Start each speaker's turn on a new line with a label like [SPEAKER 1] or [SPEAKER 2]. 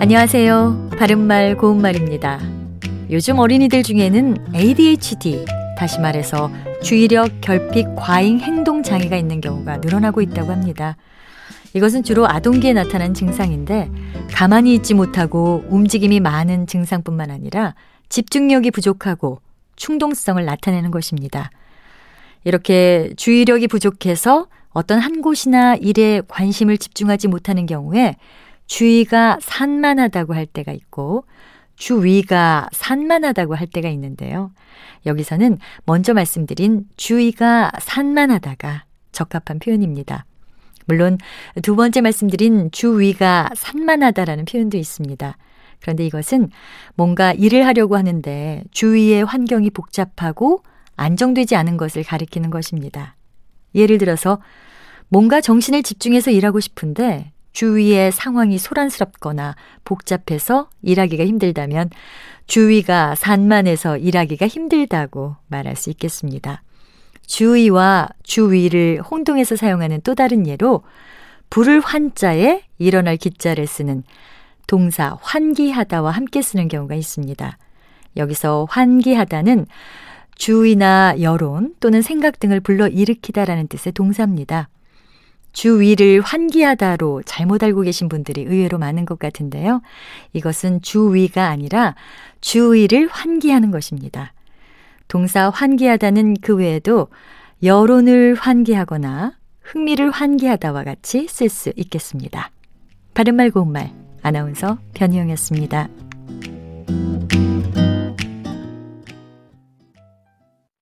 [SPEAKER 1] 안녕하세요. 바른말 고운말입니다. 요즘 어린이들 중에는 ADHD, 다시 말해서 주의력 결핍 과잉 행동 장애가 있는 경우가 늘어나고 있다고 합니다. 이것은 주로 아동기에 나타난 증상인데 가만히 있지 못하고 움직임이 많은 증상뿐만 아니라 집중력이 부족하고 충동성을 나타내는 것입니다. 이렇게 주의력이 부족해서 어떤 한 곳이나 일에 관심을 집중하지 못하는 경우에 주의가 산만하다고 할 때가 있고 주위가 산만하다고 할 때가 있는데요. 여기서는 먼저 말씀드린 주의가 산만하다가 적합한 표현입니다. 물론 두 번째 말씀드린 주위가 산만하다라는 표현도 있습니다. 그런데 이것은 뭔가 일을 하려고 하는데 주위의 환경이 복잡하고 안정되지 않은 것을 가리키는 것입니다. 예를 들어서 뭔가 정신을 집중해서 일하고 싶은데 주위의 상황이 소란스럽거나 복잡해서 일하기가 힘들다면 주위가 산만해서 일하기가 힘들다고 말할 수 있겠습니다. 주위와 주위를 혼동해서 사용하는 또 다른 예로 불을 환자에 일어날 기자를 쓰는 동사 환기하다와 함께 쓰는 경우가 있습니다. 여기서 환기하다는 주의나 여론 또는 생각 등을 불러 일으키다라는 뜻의 동사입니다. 주위를 환기하다로 잘못 알고 계신 분들이 의외로 많은 것 같은데요. 이것은 주위가 아니라 주위를 환기하는 것입니다. 동사 환기하다는 그 외에도 여론을 환기하거나 흥미를 환기하다와 같이 쓸 수 있겠습니다. 바른말 고운말 아나운서 변희영이었습니다.